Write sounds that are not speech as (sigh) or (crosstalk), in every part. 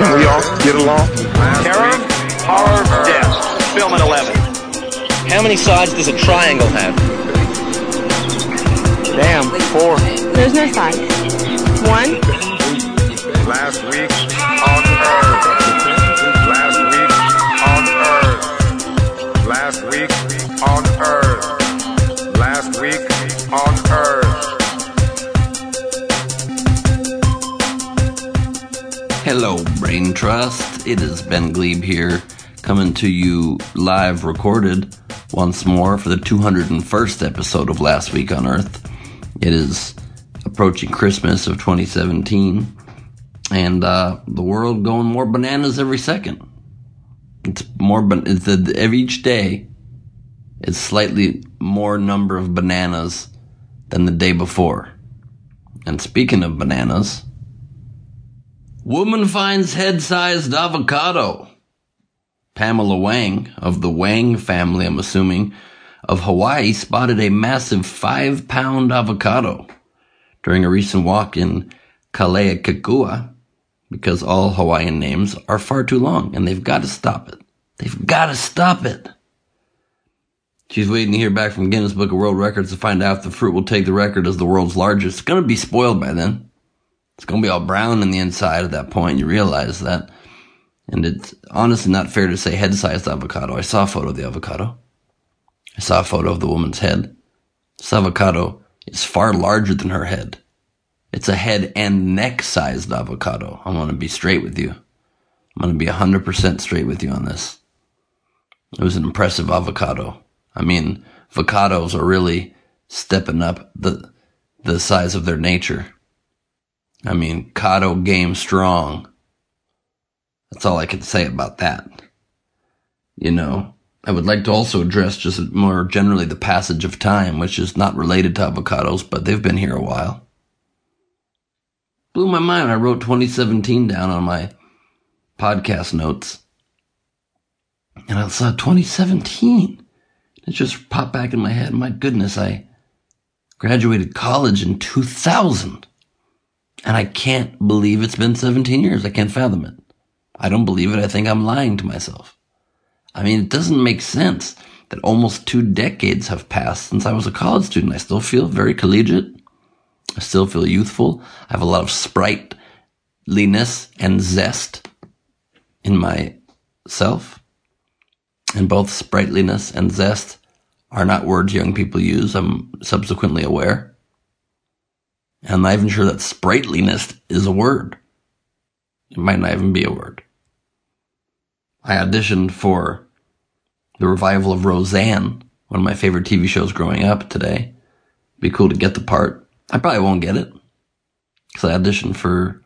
We, can we all get along? Terror, horror, death. Film at 11. How many sides does a triangle have? Damn, four. There's no side. One. Last week Brain Trust. It is Ben Glebe here, coming to you live recorded once more for the 201st episode of Last Week on Earth. It is approaching Christmas of 2017, and uh, the world going more bananas every second. It's more, ban- it's the, every each day it's slightly more number of bananas than the day before. And speaking of bananas, Woman finds head sized avocado. Pamela Wang, of the Wang family, I'm assuming, of Hawaii, spotted a massive five pound avocado during a recent walk in Kealakekua because all Hawaiian names are far too long and they've got to stop it. They've got to stop it. She's waiting to hear back from Guinness Book of World Records to find out if the fruit will take the record as the world's largest. It's going to be spoiled by then. It's going to be all brown on the inside at that point. You realize that. And it's honestly not fair to say head sized avocado. I saw a photo of the avocado. I saw a photo of the woman's head. This avocado is far larger than her head. It's a head and neck sized avocado. I want to be straight with you. I'm going to be 100% straight with you on this. It was an impressive avocado. I mean, avocados are really stepping up the, the size of their nature. I mean, Kato game strong. That's all I can say about that. You know, I would like to also address just more generally the passage of time, which is not related to avocados, but they've been here a while. Blew my mind. I wrote 2017 down on my podcast notes. And I saw 2017. It just popped back in my head. My goodness, I graduated college in 2000. And I can't believe it's been 17 years. I can't fathom it. I don't believe it. I think I'm lying to myself. I mean, it doesn't make sense that almost two decades have passed since I was a college student. I still feel very collegiate. I still feel youthful. I have a lot of sprightliness and zest in myself. And both sprightliness and zest are not words young people use. I'm subsequently aware. And I'm not even sure that sprightliness is a word. It might not even be a word. I auditioned for the revival of Roseanne, one of my favorite TV shows growing up today. Be cool to get the part. I probably won't get it. Because I audition for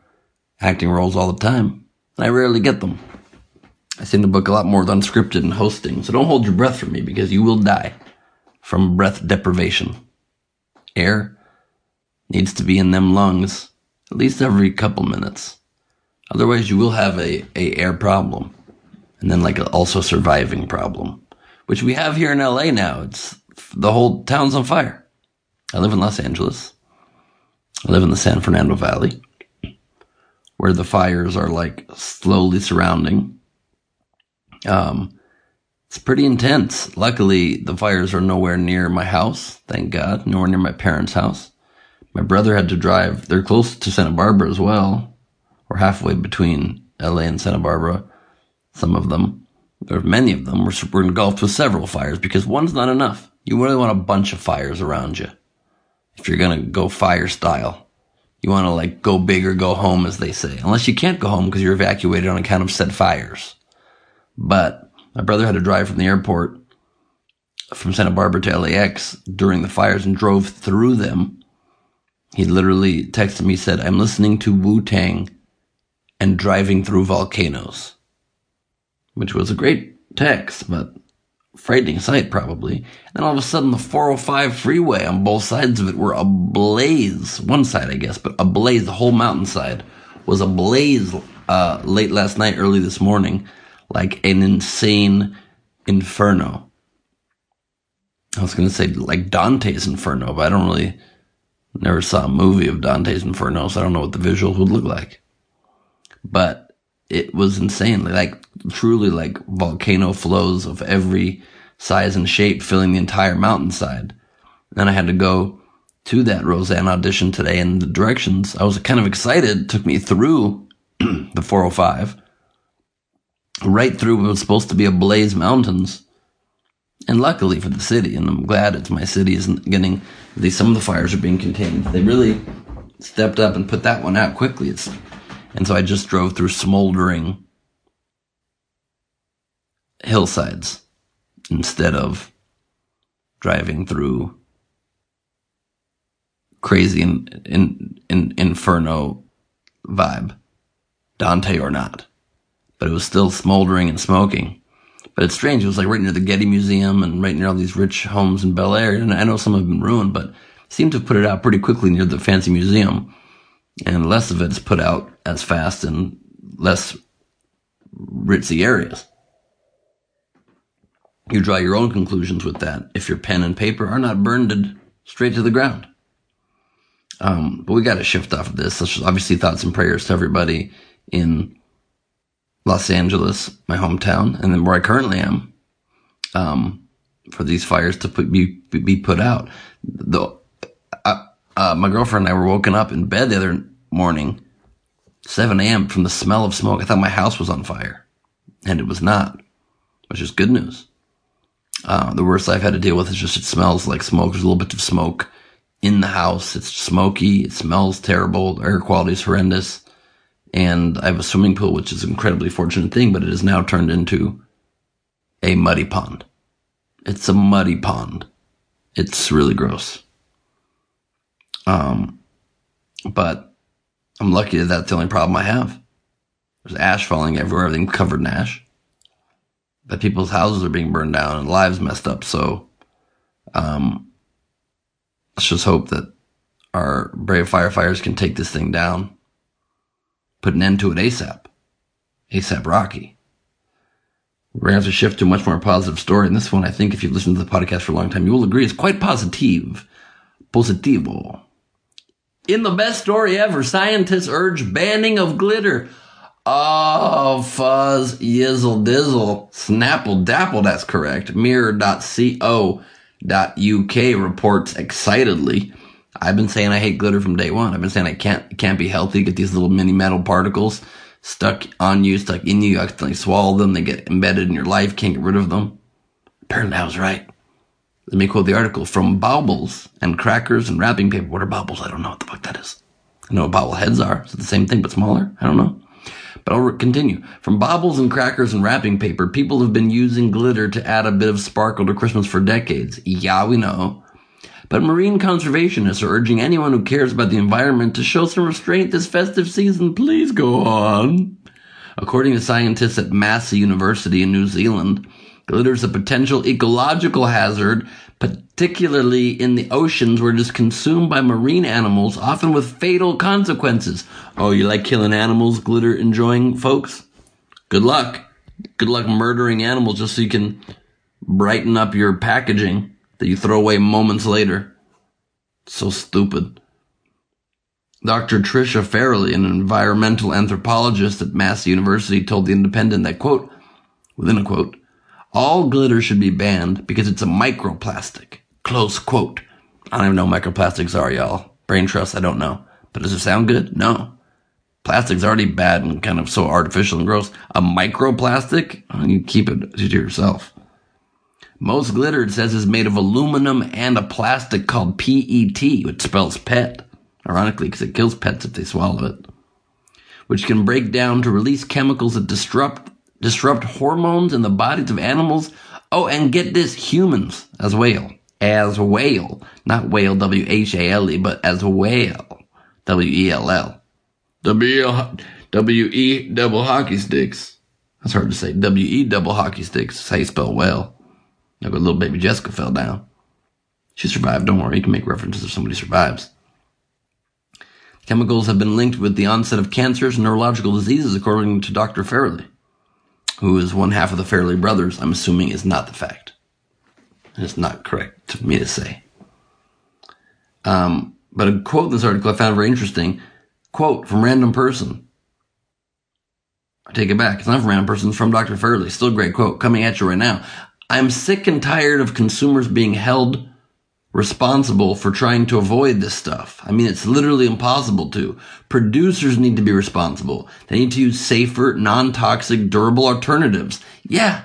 acting roles all the time. And I rarely get them. I seem to book a lot more with unscripted and hosting, so don't hold your breath for me because you will die from breath deprivation. Air needs to be in them lungs at least every couple minutes. Otherwise, you will have a, a air problem, and then like a, also surviving problem, which we have here in LA now. It's the whole town's on fire. I live in Los Angeles. I live in the San Fernando Valley, where the fires are like slowly surrounding. Um, it's pretty intense. Luckily, the fires are nowhere near my house. Thank God, nowhere near my parents' house. My brother had to drive. They're close to Santa Barbara as well. We're halfway between LA and Santa Barbara. Some of them, or many of them, were, were engulfed with several fires because one's not enough. You really want a bunch of fires around you. If you're gonna go fire style, you want to like go big or go home, as they say. Unless you can't go home because you're evacuated on account of said fires. But my brother had to drive from the airport from Santa Barbara to LAX during the fires and drove through them. He literally texted me, said, I'm listening to Wu Tang and driving through volcanoes, which was a great text, but frightening sight probably. And then all of a sudden, the 405 freeway on both sides of it were ablaze. One side, I guess, but ablaze. The whole mountainside was ablaze uh, late last night, early this morning, like an insane inferno. I was going to say like Dante's Inferno, but I don't really never saw a movie of Dante's Inferno, so I don't know what the visuals would look like. But it was insanely like truly like volcano flows of every size and shape filling the entire mountainside. Then I had to go to that Roseanne audition today and the directions. I was kind of excited. It took me through (clears throat) the 405, right through what was supposed to be a blaze mountains and luckily for the city, and I'm glad it's my city isn't getting these. Some of the fires are being contained. They really stepped up and put that one out quickly. It's, and so I just drove through smoldering hillsides instead of driving through crazy in, in, in, inferno vibe, Dante or not. But it was still smoldering and smoking. But it's strange. It was like right near the Getty Museum and right near all these rich homes in Bel Air. And I know some have been ruined, but seemed to put it out pretty quickly near the fancy museum. And less of it is put out as fast in less ritzy areas. You draw your own conclusions with that if your pen and paper are not burned straight to the ground. Um, but we got to shift off of this. obviously thoughts and prayers to everybody in Los Angeles, my hometown, and then where I currently am, um, for these fires to put, be be put out. The uh, uh, my girlfriend and I were woken up in bed the other morning, 7 a.m. from the smell of smoke. I thought my house was on fire, and it was not, which is good news. Uh, the worst I've had to deal with is just it smells like smoke. There's a little bit of smoke in the house. It's smoky. It smells terrible. The air quality is horrendous and I have a swimming pool, which is an incredibly fortunate thing, but it has now turned into a muddy pond. It's a muddy pond. It's really gross. Um, but I'm lucky that that's the only problem I have. There's ash falling everywhere, everything covered in ash. But people's houses are being burned down and lives messed up. So, um, let's just hope that our brave firefighters can take this thing down put an end to it ASAP. ASAP Rocky. We're going to have to shift to a much more positive story. And this one, I think, if you've listened to the podcast for a long time, you will agree is quite positive. Positivo. In the best story ever, scientists urge banning of glitter. Oh, fuzz, yizzle, dizzle, snapple, dapple, that's correct. Mirror.co.uk reports excitedly I've been saying I hate glitter from day one. I've been saying I can't, can't be healthy. Get these little mini metal particles stuck on you, stuck in you. You accidentally swallow them. They get embedded in your life. Can't get rid of them. Apparently I was right. Let me quote the article from baubles and crackers and wrapping paper. What are baubles? I don't know what the fuck that is. I know what bobble heads are. Is it the same thing but smaller? I don't know. But I'll continue. From baubles and crackers and wrapping paper, people have been using glitter to add a bit of sparkle to Christmas for decades. Yeah, we know. But marine conservationists are urging anyone who cares about the environment to show some restraint this festive season. Please go on. According to scientists at Massey University in New Zealand, glitter is a potential ecological hazard, particularly in the oceans where it is consumed by marine animals, often with fatal consequences. Oh, you like killing animals, glitter enjoying folks? Good luck. Good luck murdering animals just so you can brighten up your packaging that you throw away moments later. So stupid. Dr. Tricia Farrelly, an environmental anthropologist at Massey University, told The Independent that, quote, within a quote, all glitter should be banned because it's a microplastic. Close quote. I don't even know microplastics are, y'all. Brain trust, I don't know. But does it sound good? No. Plastic's already bad and kind of so artificial and gross. A microplastic? You keep it to yourself. Most glitter, it says, is made of aluminum and a plastic called PET, which spells pet, ironically, because it kills pets if they swallow it, which can break down to release chemicals that disrupt, disrupt hormones in the bodies of animals. Oh, and get this, humans as whale. As whale. Not whale, W-H-A-L-E, but as whale. W-E-L-L. W W-E double hockey sticks. That's hard to say. W-E double hockey sticks. That's how you spell whale. When little baby Jessica fell down. She survived. Don't worry. You can make references if somebody survives. Chemicals have been linked with the onset of cancers and neurological diseases, according to Dr. Farrelly, who is one half of the Farrelly brothers. I'm assuming is not the fact. It's not correct for me to say. Um, but a quote in this article I found very interesting. Quote from random person. I take it back. It's not from random person. It's from Dr. Farrelly. Still a great quote coming at you right now. I'm sick and tired of consumers being held responsible for trying to avoid this stuff. I mean, it's literally impossible to. Producers need to be responsible. They need to use safer, non-toxic, durable alternatives. Yeah.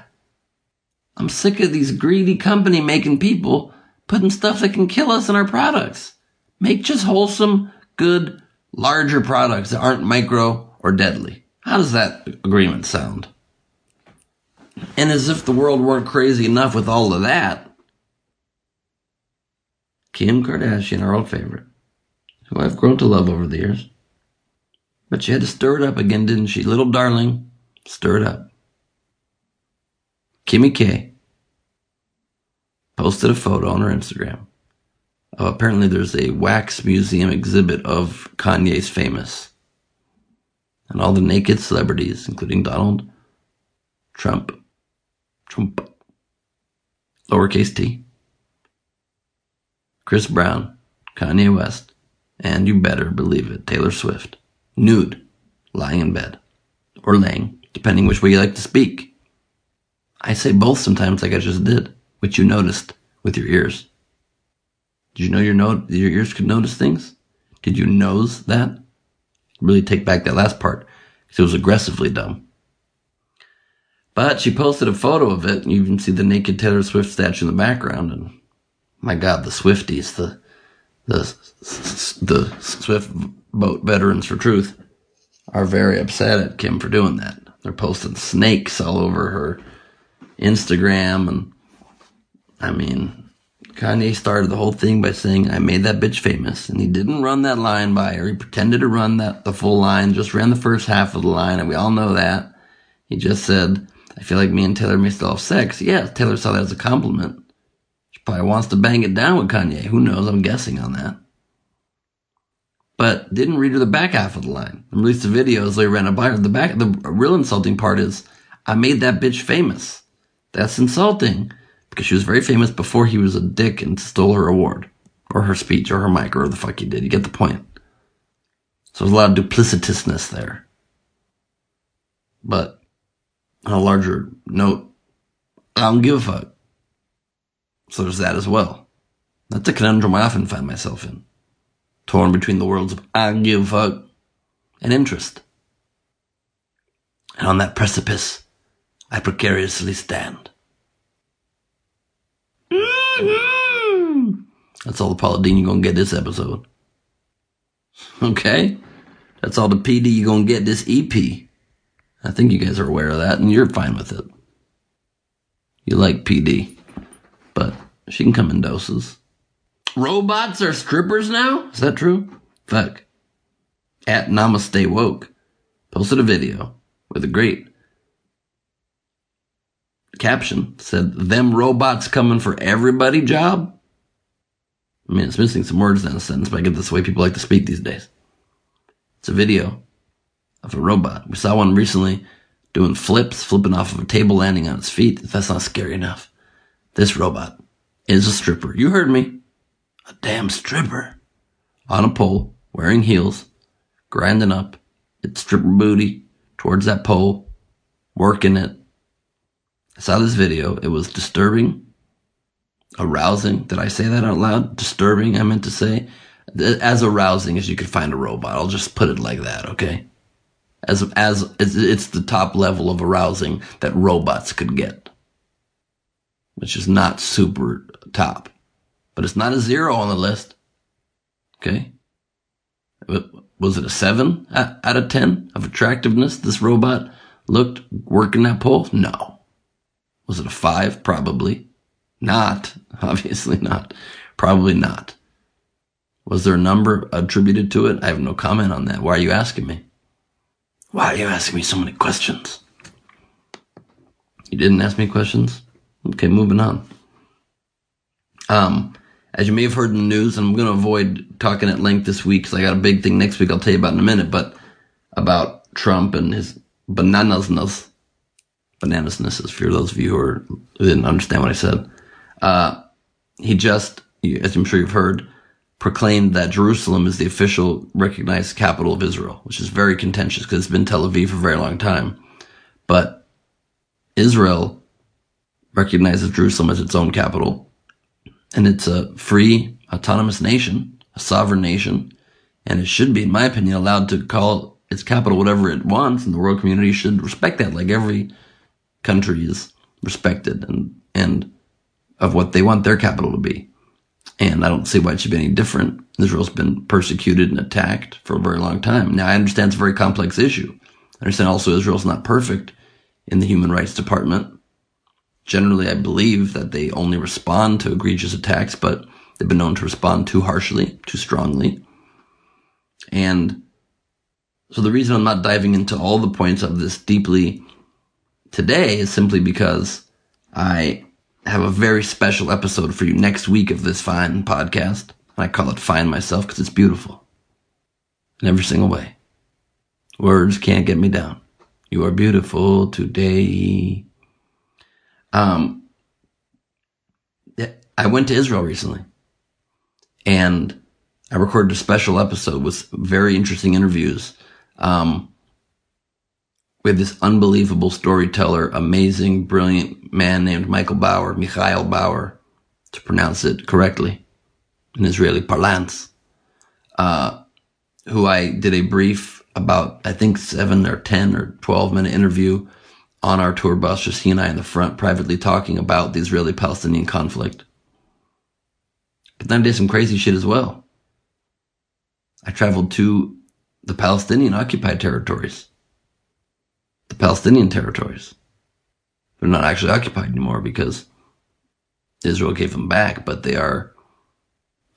I'm sick of these greedy company making people putting stuff that can kill us in our products. Make just wholesome, good, larger products that aren't micro or deadly. How does that agreement sound? And as if the world weren't crazy enough with all of that, Kim Kardashian, our old favorite, who I've grown to love over the years. But she had to stir it up again, didn't she? Little darling, stir it up. Kimmy K posted a photo on her Instagram. Apparently there's a wax museum exhibit of Kanye's famous. And all the naked celebrities, including Donald Trump, Trump, lowercase t, Chris Brown, Kanye West, and you better believe it, Taylor Swift, nude, lying in bed, or laying, depending which way you like to speak. I say both sometimes, like I just did, which you noticed with your ears. Did you know your, no- your ears could notice things? Did you nose that? Really take back that last part, because it was aggressively dumb. But she posted a photo of it, and you can see the naked Taylor Swift statue in the background, and my God, the Swifties, the the the Swift boat veterans for truth, are very upset at Kim for doing that. They're posting snakes all over her Instagram, and I mean, Kanye started the whole thing by saying, "I made that bitch famous," and he didn't run that line by her. He pretended to run that the full line, just ran the first half of the line, and we all know that. He just said, "I feel like me and Taylor may still have sex." Yeah, Taylor saw that as a compliment. She probably wants to bang it down with Kanye. Who knows? I'm guessing on that. But didn't read her the back half of the line. Released the video as they ran it by her. The back, the real insulting part is, I made that bitch famous. That's insulting because she was very famous before he was a dick and stole her award or her speech or her mic or the fuck he did. You get the point. So there's a lot of duplicitousness there. But on a larger note, I don't give a fuck. So there's that as well. That's a conundrum I often find myself in. Torn between the worlds of I give a fuck and interest. And on that precipice, I precariously stand. Mm-hmm. That's all the Paula Deen you're gonna get this episode. (laughs) Okay? That's all the PD you're gonna get this EP. I think you guys are aware of that, and you're fine with it. You like PD but she can come in doses. Robots are strippers now? Is that true? Fuck. At Namaste Woke posted a video with a great caption said, Them robots coming for everybody job? I mean, it's missing some words in a sentence, but I get this the way people like to speak these days. It's a video of a robot. We saw one recently doing flips, flipping off of a table, landing on its feet. That's not scary enough. This robot is a stripper. You heard me. A damn stripper. On a pole, wearing heels, grinding up its stripper booty towards that pole, working it. I saw this video. It was disturbing, arousing. Did I say that out loud? Disturbing, I meant to say. As arousing as you could find a robot. I'll just put it like that, okay? As, as, it's the top level of arousing that robots could get which is not super top, but it's not a zero on the list. Okay. Was it a seven out of 10 of attractiveness? This robot looked working that pole? No. Was it a five? Probably not. (laughs) Obviously not. Probably not. Was there a number attributed to it? I have no comment on that. Why are you asking me? Why are you asking me so many questions? You didn't ask me questions? Okay, moving on. Um, as you may have heard in the news, and I'm going to avoid talking at length this week because I got a big thing next week I'll tell you about in a minute, but about Trump and his bananasness. Bananasness is for those of you who, are, who didn't understand what I said. Uh, he just, as I'm sure you've heard, proclaimed that Jerusalem is the official recognized capital of Israel, which is very contentious because it's been Tel Aviv for a very long time. But Israel recognizes Jerusalem as its own capital, and it's a free, autonomous nation, a sovereign nation, and it should be, in my opinion, allowed to call its capital whatever it wants, and the world community should respect that, like every country is respected and and of what they want their capital to be. And I don't see why it should be any different. Israel's been persecuted and attacked for a very long time. Now I understand it's a very complex issue. I understand also Israel's not perfect in the human rights department. Generally, I believe that they only respond to egregious attacks, but they've been known to respond too harshly, too strongly. And so the reason I'm not diving into all the points of this deeply today is simply because I have a very special episode for you next week of this fine podcast. I call it Fine Myself because it's beautiful in every single way. Words can't get me down. You are beautiful today. Um, I went to Israel recently and I recorded a special episode with very interesting interviews. Um, we have this unbelievable storyteller, amazing, brilliant man named Michael Bauer, Michael Bauer, to pronounce it correctly in Israeli parlance, uh, who I did a brief about, I think seven or 10 or 12 minute interview on our tour bus, just he and I in the front privately talking about the Israeli Palestinian conflict. But then I did some crazy shit as well. I traveled to the Palestinian occupied territories the Palestinian territories. They're not actually occupied anymore because Israel gave them back, but they are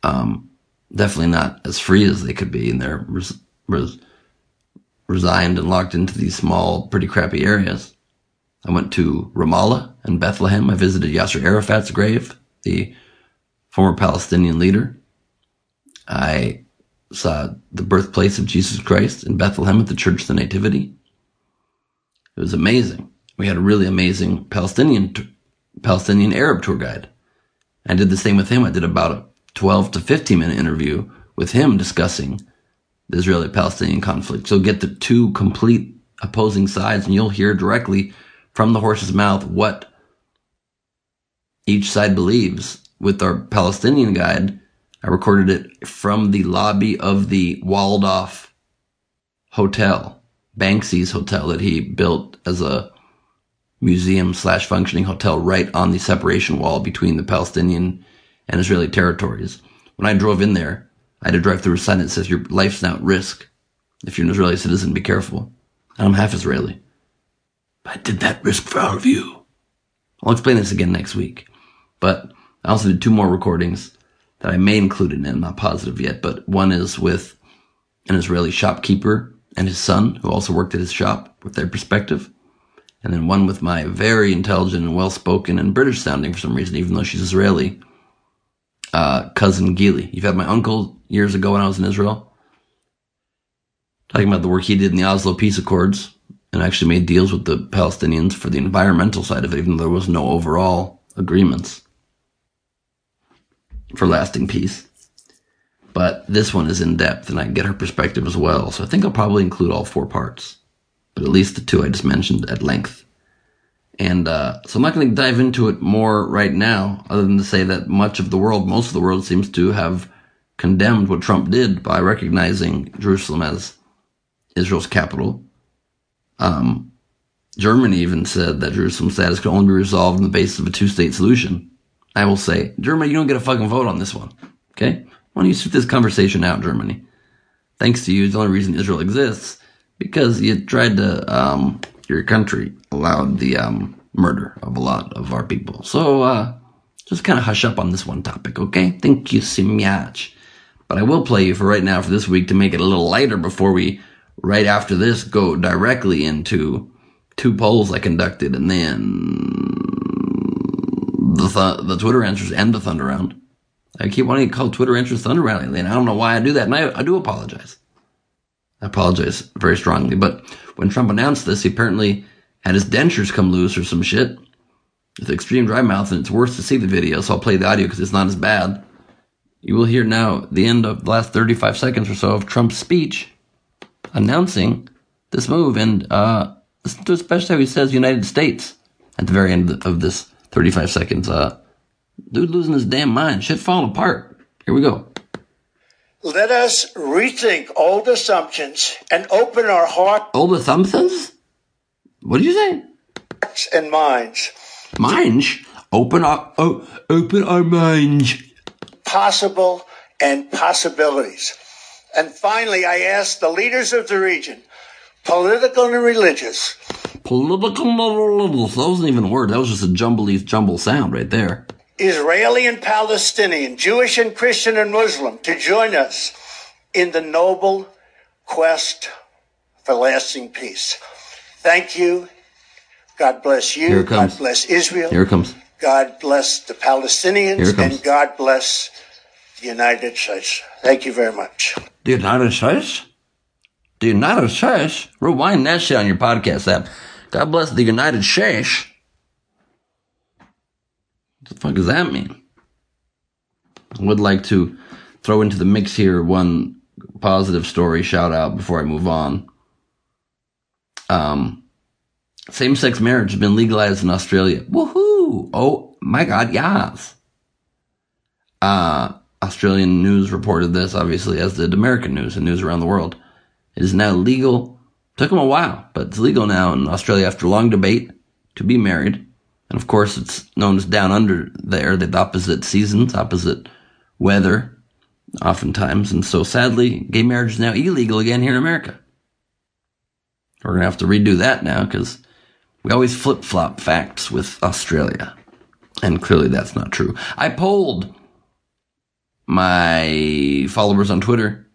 um, definitely not as free as they could be, and they're res- res- resigned and locked into these small, pretty crappy areas. I went to Ramallah and Bethlehem. I visited Yasser Arafat's grave, the former Palestinian leader. I saw the birthplace of Jesus Christ in Bethlehem at the Church of the Nativity. It was amazing. We had a really amazing Palestinian Palestinian Arab tour guide. I did the same with him. I did about a 12 to 15 minute interview with him discussing the Israeli Palestinian conflict. So get the two complete opposing sides and you'll hear directly from the horse's mouth what each side believes. With our Palestinian guide, I recorded it from the lobby of the Waldorf Hotel Banksy's hotel that he built as a museum slash functioning hotel right on the separation wall between the Palestinian and Israeli territories. When I drove in there, I had to drive through a sign that says your life's now at risk. If you're an Israeli citizen, be careful. And I'm half Israeli. But I did that risk for our view. I'll explain this again next week. But I also did two more recordings that I may include in it. I'm not positive yet, but one is with an Israeli shopkeeper and his son, who also worked at his shop, with their perspective. And then one with my very intelligent and well spoken and British sounding for some reason, even though she's Israeli, uh, cousin Gili. You've had my uncle years ago when I was in Israel, talking about the work he did in the Oslo Peace Accords and actually made deals with the Palestinians for the environmental side of it, even though there was no overall agreements for lasting peace. But this one is in depth and I get her perspective as well. So I think I'll probably include all four parts, but at least the two I just mentioned at length. And uh, so I'm not going to dive into it more right now, other than to say that much of the world, most of the world, seems to have condemned what Trump did by recognizing Jerusalem as Israel's capital. Um, Germany even said that Jerusalem's status could only be resolved on the basis of a two-state solution. I will say, Germany, you don't get a fucking vote on this one. Okay? Why don't you sit this conversation out, Germany? Thanks to you, the only reason Israel exists because you tried to, um, your country allowed the um, murder of a lot of our people. So uh, just kind of hush up on this one topic, okay? Thank you so. But I will play you for right now for this week to make it a little lighter before we right after this go directly into two polls I conducted and then the th- the Twitter answers and the Thunder Round. I keep wanting to call Twitter Interest Thunder lately, and I don't know why I do that, and I, I do apologize. I apologize very strongly, but when Trump announced this, he apparently had his dentures come loose or some shit It's extreme dry mouth, and it's worse to see the video, so I'll play the audio because it's not as bad. You will hear now the end of the last 35 seconds or so of Trump's speech announcing this move, and uh, especially how he says United States at the very end of this 35 seconds. Uh, dude losing his damn mind. Shit falling apart. Here we go. Let us rethink old assumptions and open our heart. Old assumptions? What did you say? And minds. Minds? Open our, oh, open our minds. Possible and possibilities. And finally, I ask the leaders of the region, political and religious. Political and religious. That wasn't even a word. That was just a jumble jumble sound right there. Israeli and Palestinian, Jewish and Christian and Muslim to join us in the noble quest for lasting peace. Thank you. God bless you. Here comes. God bless Israel. Here it comes. God bless the Palestinians. And God bless the United States. Thank you very much. The United States? The United States? Rewind that shit on your podcast app. God bless the United States. Fuck does that mean? I would like to throw into the mix here one positive story shout out before I move on. Um, same sex marriage has been legalized in Australia. Woohoo! Oh my god, yes. Uh, Australian news reported this, obviously, as did American news and news around the world. It is now legal. Took them a while, but it's legal now in Australia after long debate to be married. And of course, it's known as down under there, the opposite seasons, opposite weather, oftentimes. And so sadly, gay marriage is now illegal again here in America. We're going to have to redo that now because we always flip flop facts with Australia. And clearly that's not true. I polled my followers on Twitter,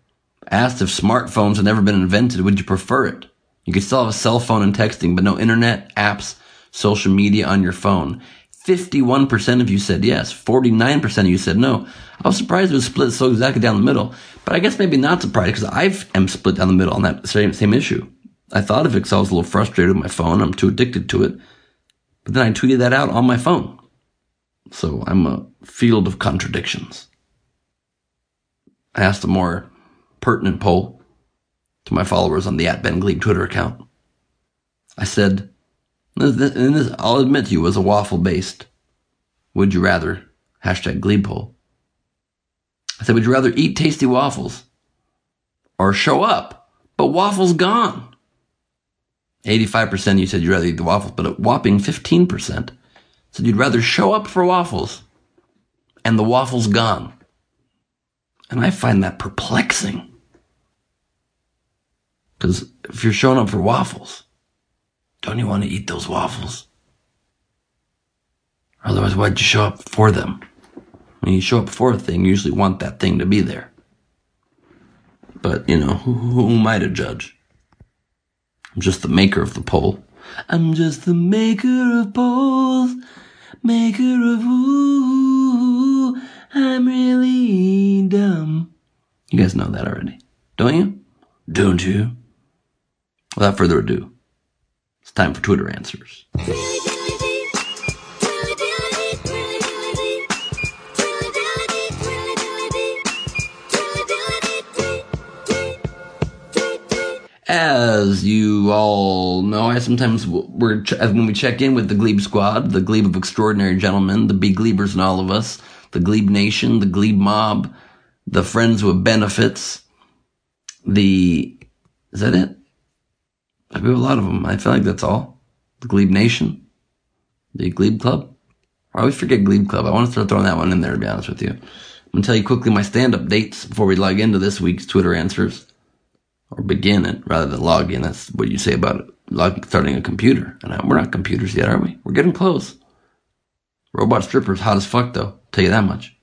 asked if smartphones had never been invented, would you prefer it? You could still have a cell phone and texting, but no internet, apps, social media on your phone. 51% of you said yes. 49% of you said no. I was surprised it was split so exactly down the middle, but I guess maybe not surprised because I am split down the middle on that same, same issue. I thought of it because I was a little frustrated with my phone. I'm too addicted to it. But then I tweeted that out on my phone. So I'm a field of contradictions. I asked a more pertinent poll to my followers on the at Ben Glebe Twitter account. I said, and this, I'll admit to you, was a waffle based would you rather hashtag Glebe poll. I said, would you rather eat tasty waffles or show up, but waffles gone? 85% you said you'd rather eat the waffles, but a whopping 15% said you'd rather show up for waffles and the waffles gone. And I find that perplexing. Because if you're showing up for waffles, don't you want to eat those waffles? Otherwise, why'd you show up for them? When you show up for a thing, you usually want that thing to be there. But, you know, who, who am I to judge? I'm just the maker of the poll. I'm just the maker of polls, maker of ooh, I'm really dumb. You guys know that already, don't you? Don't you? Without further ado, it's time for Twitter answers. As you all know, I sometimes we're when we check in with the Glebe Squad, the Glebe of extraordinary gentlemen, the big Glebers and all of us, the Glebe Nation, the Glebe Mob, the Friends with Benefits, the is that it? I have a lot of them. I feel like that's all. The Glebe Nation, the Glebe Club. I always forget Glebe Club. I want to start throwing that one in there. To be honest with you, I'm gonna tell you quickly my stand-up dates before we log into this week's Twitter answers or begin it rather than log in. That's what you say about it. Log, starting a computer. And we're not computers yet, are we? We're getting close. Robot strippers, hot as fuck though. Tell you that much.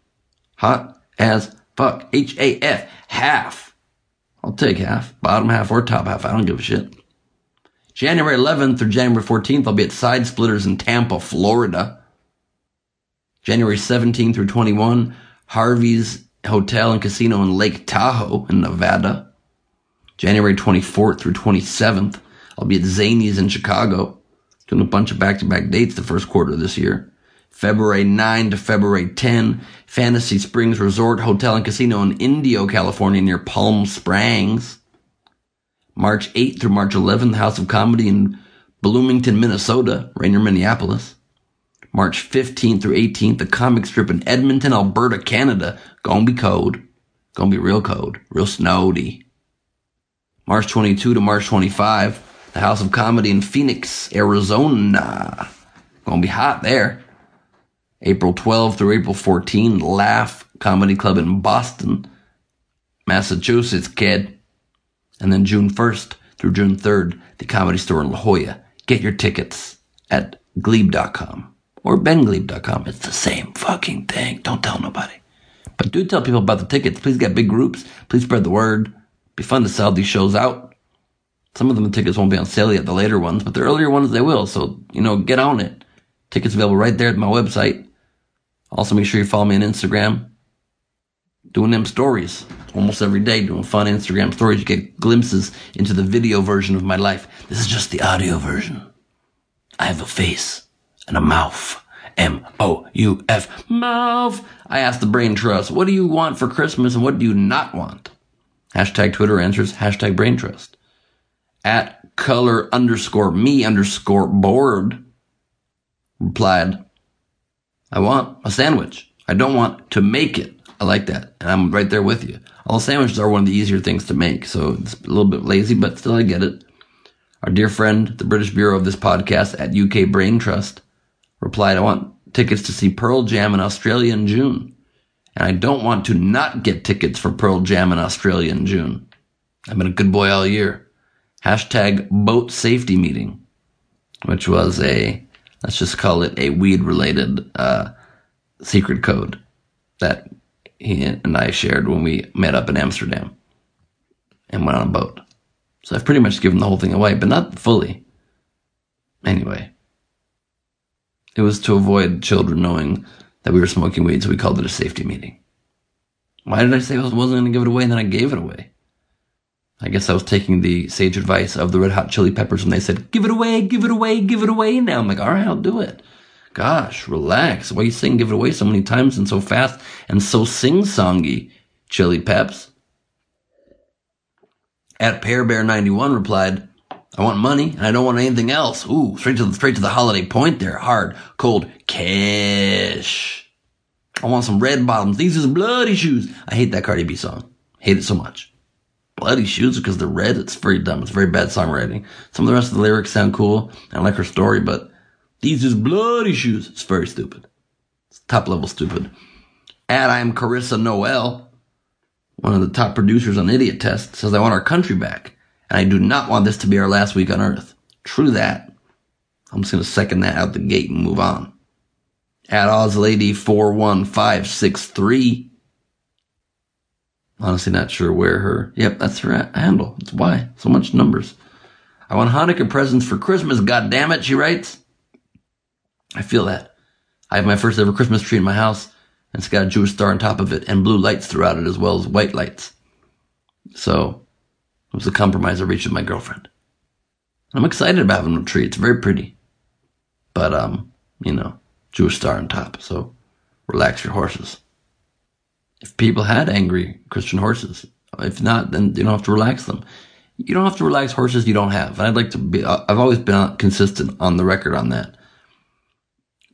Hot as fuck. H A F. Half. I'll take half, bottom half or top half. I don't give a shit. January 11th through January 14th, I'll be at Side Splitters in Tampa, Florida. January 17th through 21, Harvey's Hotel and Casino in Lake Tahoe in Nevada. January 24th through 27th, I'll be at Zanies in Chicago, doing a bunch of back-to-back dates the first quarter of this year. February 9 to February 10, Fantasy Springs Resort Hotel and Casino in Indio, California near Palm Springs. March 8th through March 11th, the House of Comedy in Bloomington, Minnesota, Rainier, Minneapolis. March 15th through 18th, the comic strip in Edmonton, Alberta, Canada. Gonna be cold. Gonna be real cold. Real snowy. March 22 to March 25, the House of Comedy in Phoenix, Arizona. Gonna be hot there. April 12 through April 14, Laugh Comedy Club in Boston, Massachusetts, kid. And then June 1st through June 3rd, the Comedy Store in La Jolla. Get your tickets at glebe.com or benglebe.com. It's the same fucking thing. Don't tell nobody. But do tell people about the tickets. Please get big groups. Please spread the word. Be fun to sell these shows out. Some of them the tickets won't be on sale yet, the later ones, but the earlier ones they will. So, you know, get on it. Tickets available right there at my website. Also make sure you follow me on Instagram. Doing them stories almost every day, doing fun Instagram stories. You get glimpses into the video version of my life. This is just the audio version. I have a face and a mouth. M-O-U-F. Mouth. I asked the brain trust, what do you want for Christmas and what do you not want? Hashtag Twitter answers, hashtag brain trust. At color underscore me underscore board replied, I want a sandwich. I don't want to make it. I like that. And I'm right there with you. All sandwiches are one of the easier things to make. So it's a little bit lazy, but still I get it. Our dear friend, the British Bureau of this podcast at UK Brain Trust replied, I want tickets to see Pearl Jam in Australia in June. And I don't want to not get tickets for Pearl Jam in Australia in June. I've been a good boy all year. Hashtag boat safety meeting, which was a, let's just call it a weed related, uh, secret code that he and I shared when we met up in Amsterdam and went on a boat. So I've pretty much given the whole thing away, but not fully. Anyway, it was to avoid children knowing that we were smoking weed, so we called it a safety meeting. Why did I say I wasn't going to give it away and then I gave it away? I guess I was taking the sage advice of the Red Hot Chili Peppers when they said, give it away, give it away, give it away. Now I'm like, all right, I'll do it. Gosh, relax. Why are you saying give it away so many times and so fast and so sing-songy, Chili Peps? At Pear Bear 91 replied, I want money and I don't want anything else. Ooh, straight to the, straight to the holiday point there. Hard, cold, cash. I want some red bottoms. These are bloody shoes. I hate that Cardi B song. Hate it so much. Bloody shoes because they're red. It's very dumb. It's very bad songwriting. Some of the rest of the lyrics sound cool. I like her story, but these is bloody shoes. It's very stupid. It's top level stupid. And I am Carissa Noel, one of the top producers on Idiot Test, says I want our country back. And I do not want this to be our last week on Earth. True that. I'm just to second that out the gate and move on. At OzLady41563. Honestly, not sure where her. Yep, that's her handle. That's why. So much numbers. I want Hanukkah presents for Christmas, God damn it, she writes. I feel that. I have my first ever Christmas tree in my house, and it's got a Jewish star on top of it and blue lights throughout it as well as white lights. So, it was a compromise I reached with my girlfriend. I'm excited about having a tree. It's very pretty. But, um, you know, Jewish star on top. So, relax your horses. If people had angry Christian horses, if not, then you don't have to relax them. You don't have to relax horses you don't have. And I'd like to be, I've always been consistent on the record on that.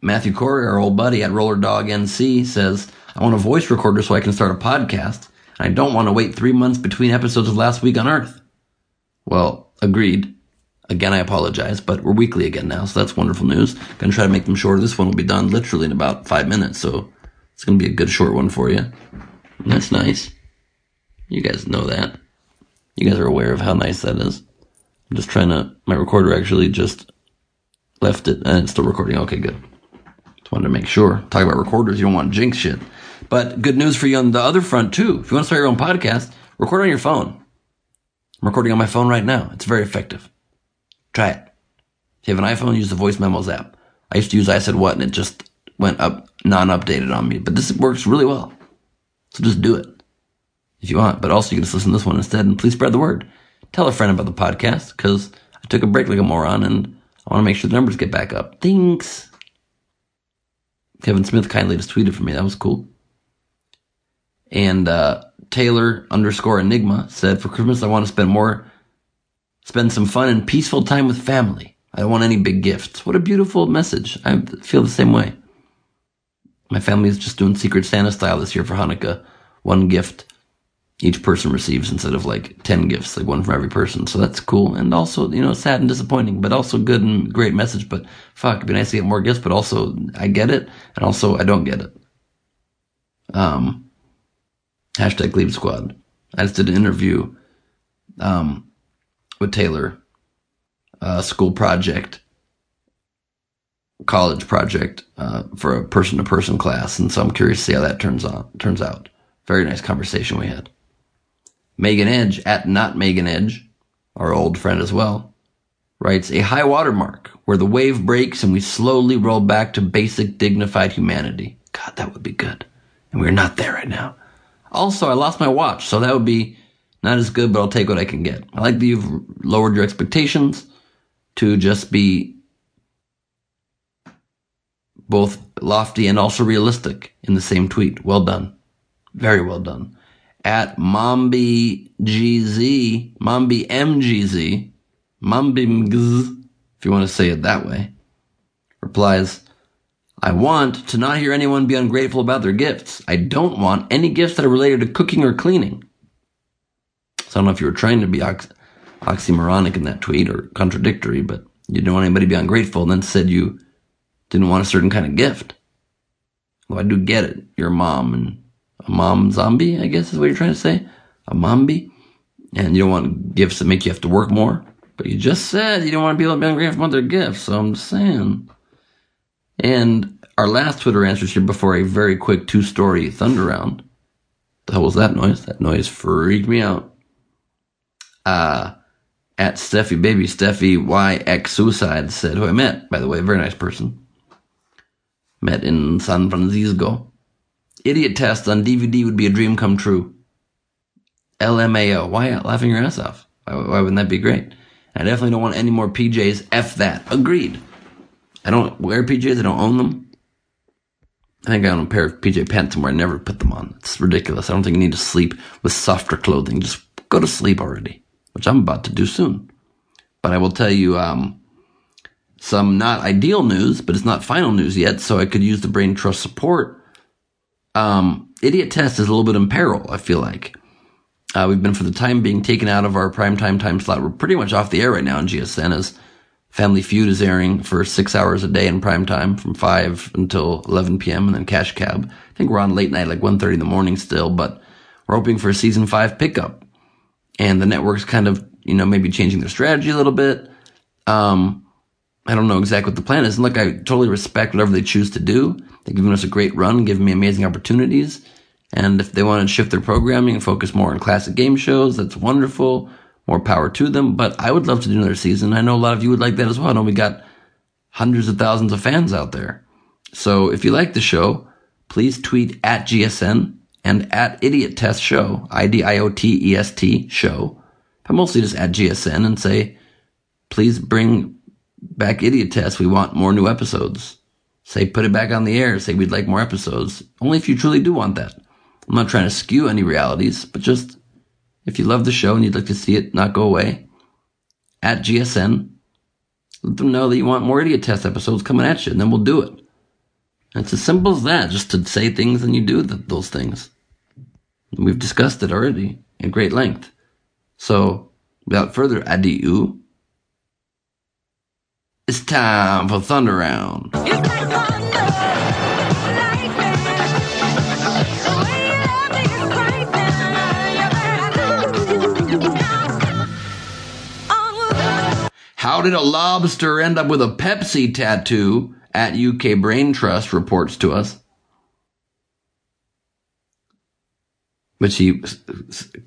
Matthew Corey, our old buddy at Roller Dog NC, says, I want a voice recorder so I can start a podcast. And I don't want to wait three months between episodes of Last Week on Earth. Well, agreed. Again, I apologize, but we're weekly again now, so that's wonderful news. Gonna try to make them shorter. This one will be done literally in about five minutes, so it's gonna be a good short one for you. That's nice. You guys know that. You guys are aware of how nice that is. I'm just trying to, my recorder actually just left it and it's still recording. Okay, good. Just wanted to make sure. Talk about recorders, you don't want jinx shit. But good news for you on the other front too. If you want to start your own podcast, record on your phone. I'm recording on my phone right now. It's very effective. Try it. If you have an iPhone, use the voice memos app. I used to use I said what and it just went up non-updated on me, but this works really well. So just do it if you want, but also you can just listen to this one instead and please spread the word. Tell a friend about the podcast because I took a break like a moron and I want to make sure the numbers get back up. Thanks. Kevin Smith kindly just tweeted for me. That was cool. And uh, Taylor underscore Enigma said, "For Christmas, I want to spend more, spend some fun and peaceful time with family. I don't want any big gifts." What a beautiful message. I feel the same way. My family is just doing Secret Santa style this year for Hanukkah. One gift each person receives instead of like 10 gifts, like one from every person. So that's cool. And also, you know, sad and disappointing, but also good and great message. But fuck, it'd be nice to get more gifts, but also I get it. And also I don't get it. Um, hashtag Gleib Squad. I just did an interview, um, with Taylor, a school project, college project, uh, for a person to person class. And so I'm curious to see how that turns on, turns out. Very nice conversation we had. Megan Edge at not Megan Edge, our old friend as well, writes a high water mark where the wave breaks and we slowly roll back to basic dignified humanity. God, that would be good. And we're not there right now. Also, I lost my watch, so that would be not as good, but I'll take what I can get. I like that you've lowered your expectations to just be both lofty and also realistic in the same tweet. Well done. Very well done at Mombi GZ, Mombi MGZ, Mombimgz, if you want to say it that way, replies, I want to not hear anyone be ungrateful about their gifts. I don't want any gifts that are related to cooking or cleaning. So I don't know if you were trying to be ox- oxymoronic in that tweet or contradictory, but you didn't want anybody to be ungrateful and then said you didn't want a certain kind of gift. Well, I do get it. You're a mom and a mom zombie, I guess is what you're trying to say. A mombi. And you don't want gifts that make you have to work more. But you just said you don't want to be able to be ungrateful about their gifts, so I'm just saying. And our last Twitter answers here before a very quick two story thunder round. The hell was that noise? That noise freaked me out. Uh, at Steffi Baby Steffi YX Suicide said, who I met, by the way, very nice person. Met in San Francisco. Idiot test on DVD would be a dream come true. LMAO. Why laughing your ass off? Why, why wouldn't that be great? I definitely don't want any more PJs. F that. Agreed. I don't wear PJs. I don't own them. I think I own a pair of PJ pants somewhere. I never put them on. It's ridiculous. I don't think you need to sleep with softer clothing. Just go to sleep already, which I'm about to do soon. But I will tell you, um, some not ideal news, but it's not final news yet. So I could use the brain trust support um, Idiot Test is a little bit in peril, I feel like. Uh, we've been for the time being taken out of our primetime time slot. We're pretty much off the air right now in GSN as Family Feud is airing for six hours a day in prime time from 5 until 11 p.m. and then Cash Cab. I think we're on late night, like 1.30 in the morning still, but we're hoping for a season 5 pickup. And the network's kind of, you know, maybe changing their strategy a little bit. Um, I don't know exactly what the plan is. And look, I totally respect whatever they choose to do. They've given us a great run, giving me amazing opportunities. And if they want to shift their programming and focus more on classic game shows, that's wonderful. More power to them. But I would love to do another season. I know a lot of you would like that as well. I know we got hundreds of thousands of fans out there. So if you like the show, please tweet at GSN and at Idiot Test Show, I D I O T E S T Show. But mostly just at GSN and say, please bring back Idiot Test. We want more new episodes. Say, put it back on the air. Say, we'd like more episodes. Only if you truly do want that. I'm not trying to skew any realities, but just if you love the show and you'd like to see it not go away, at GSN, let them know that you want more idiot test episodes coming at you, and then we'll do it. And it's as simple as that, just to say things and you do th- those things. We've discussed it already in great length. So, without further ado, it's time for Thunder Round. How did a lobster end up with a Pepsi tattoo? At UK Brain Trust reports to us. Which he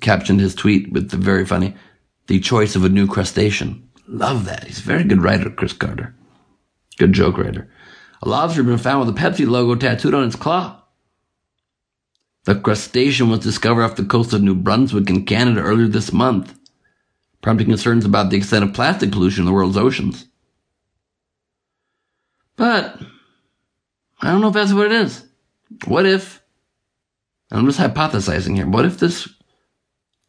captioned his tweet with the very funny the choice of a new crustacean. Love that. He's a very good writer, Chris Carter. Good joke writer. A lobster been found with a Pepsi logo tattooed on its claw. The crustacean was discovered off the coast of New Brunswick in Canada earlier this month, prompting concerns about the extent of plastic pollution in the world's oceans. But I don't know if that's what it is. What if, I'm just hypothesizing here, what if this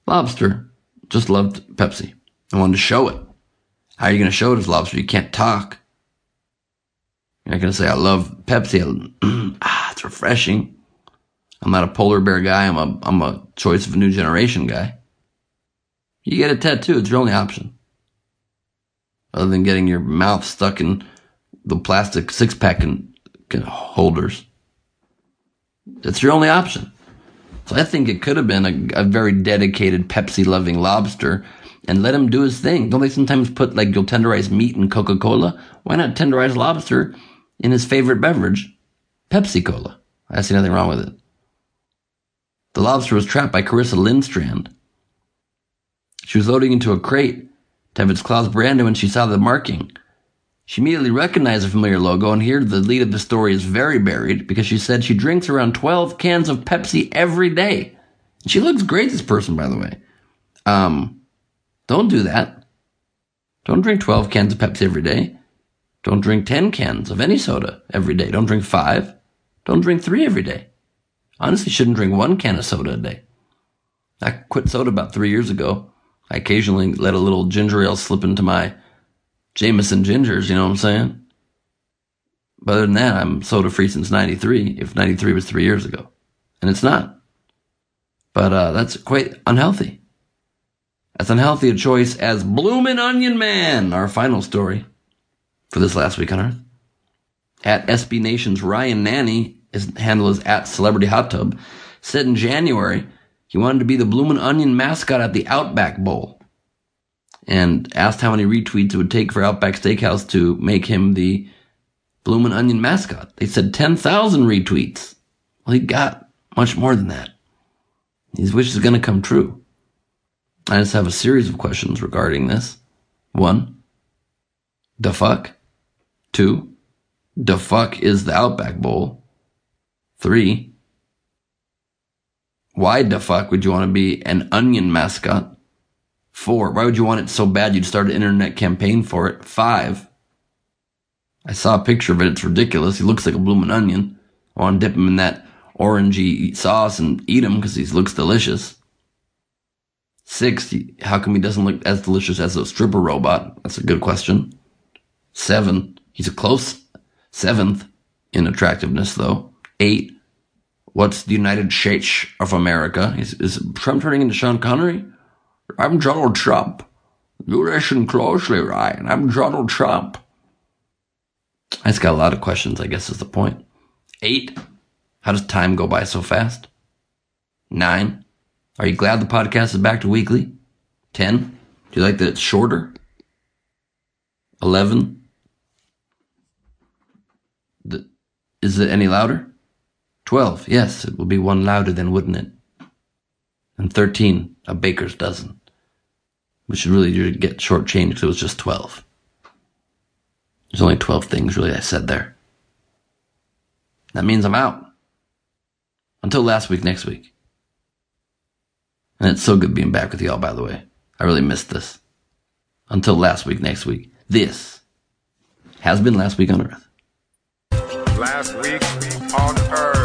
lobster just loved Pepsi and wanted to show it? How are you going to show it as lobster? You can't talk. You're not going to say, I love Pepsi. (clears throat) ah, it's refreshing. I'm not a polar bear guy. I'm a, I'm a choice of a new generation guy. You get a tattoo. It's your only option. Other than getting your mouth stuck in the plastic six pack and, holders. That's your only option. So I think it could have been a, a very dedicated Pepsi loving lobster and let him do his thing. Don't they sometimes put like you'll tenderize meat in Coca Cola? Why not tenderize lobster in his favorite beverage, Pepsi Cola? I see nothing wrong with it. The lobster was trapped by Carissa Lindstrand. She was loading into a crate to have its claws branded when she saw the marking. She immediately recognized the familiar logo, and here the lead of the story is very buried because she said she drinks around 12 cans of Pepsi every day. She looks great, this person, by the way. Um, don't do that. Don't drink 12 cans of Pepsi every day. Don't drink 10 cans of any soda every day. Don't drink five. Don't drink three every day. Honestly, shouldn't drink one can of soda a day. I quit soda about three years ago. I occasionally let a little ginger ale slip into my Jameson gingers, you know what I'm saying? But other than that, I'm soda free since 93, if 93 was three years ago. And it's not. But uh, that's quite unhealthy. As unhealthy a choice as Bloomin' Onion Man, our final story for this last week on Earth. At SB Nation's Ryan Nanni, his handle is at Celebrity Hot Tub, said in January he wanted to be the Bloomin' Onion mascot at the Outback Bowl and asked how many retweets it would take for Outback Steakhouse to make him the Bloomin' Onion mascot. They said 10,000 retweets. Well, he got much more than that. His wish is going to come true. I just have a series of questions regarding this. One, the fuck? Two, the fuck is the Outback Bowl? Three, why the fuck would you want to be an onion mascot? Four, why would you want it so bad you'd start an internet campaign for it? Five, I saw a picture of it. It's ridiculous. He looks like a blooming onion. I want to dip him in that orangey sauce and eat him because he looks delicious. Six, how come he doesn't look as delicious as a stripper robot? That's a good question. Seven, he's a close seventh in attractiveness though. Eight, what's the United States of America? Is, is Trump turning into Sean Connery? I'm Donald Trump. You listen closely, Ryan. I'm Donald Trump. I just got a lot of questions, I guess is the point. Eight, how does time go by so fast? Nine, are you glad the podcast is back to weekly? Ten, do you like that it's shorter? Eleven, the, is it any louder? Twelve, yes, it will be one louder then, wouldn't it? And thirteen, a baker's dozen. We should really get shortchanged because it was just 12. There's only 12 things really I said there. That means I'm out. Until last week, next week. And it's so good being back with y'all, by the way. I really missed this. Until last week, next week. This has been Last Week on Earth. Last week on Earth.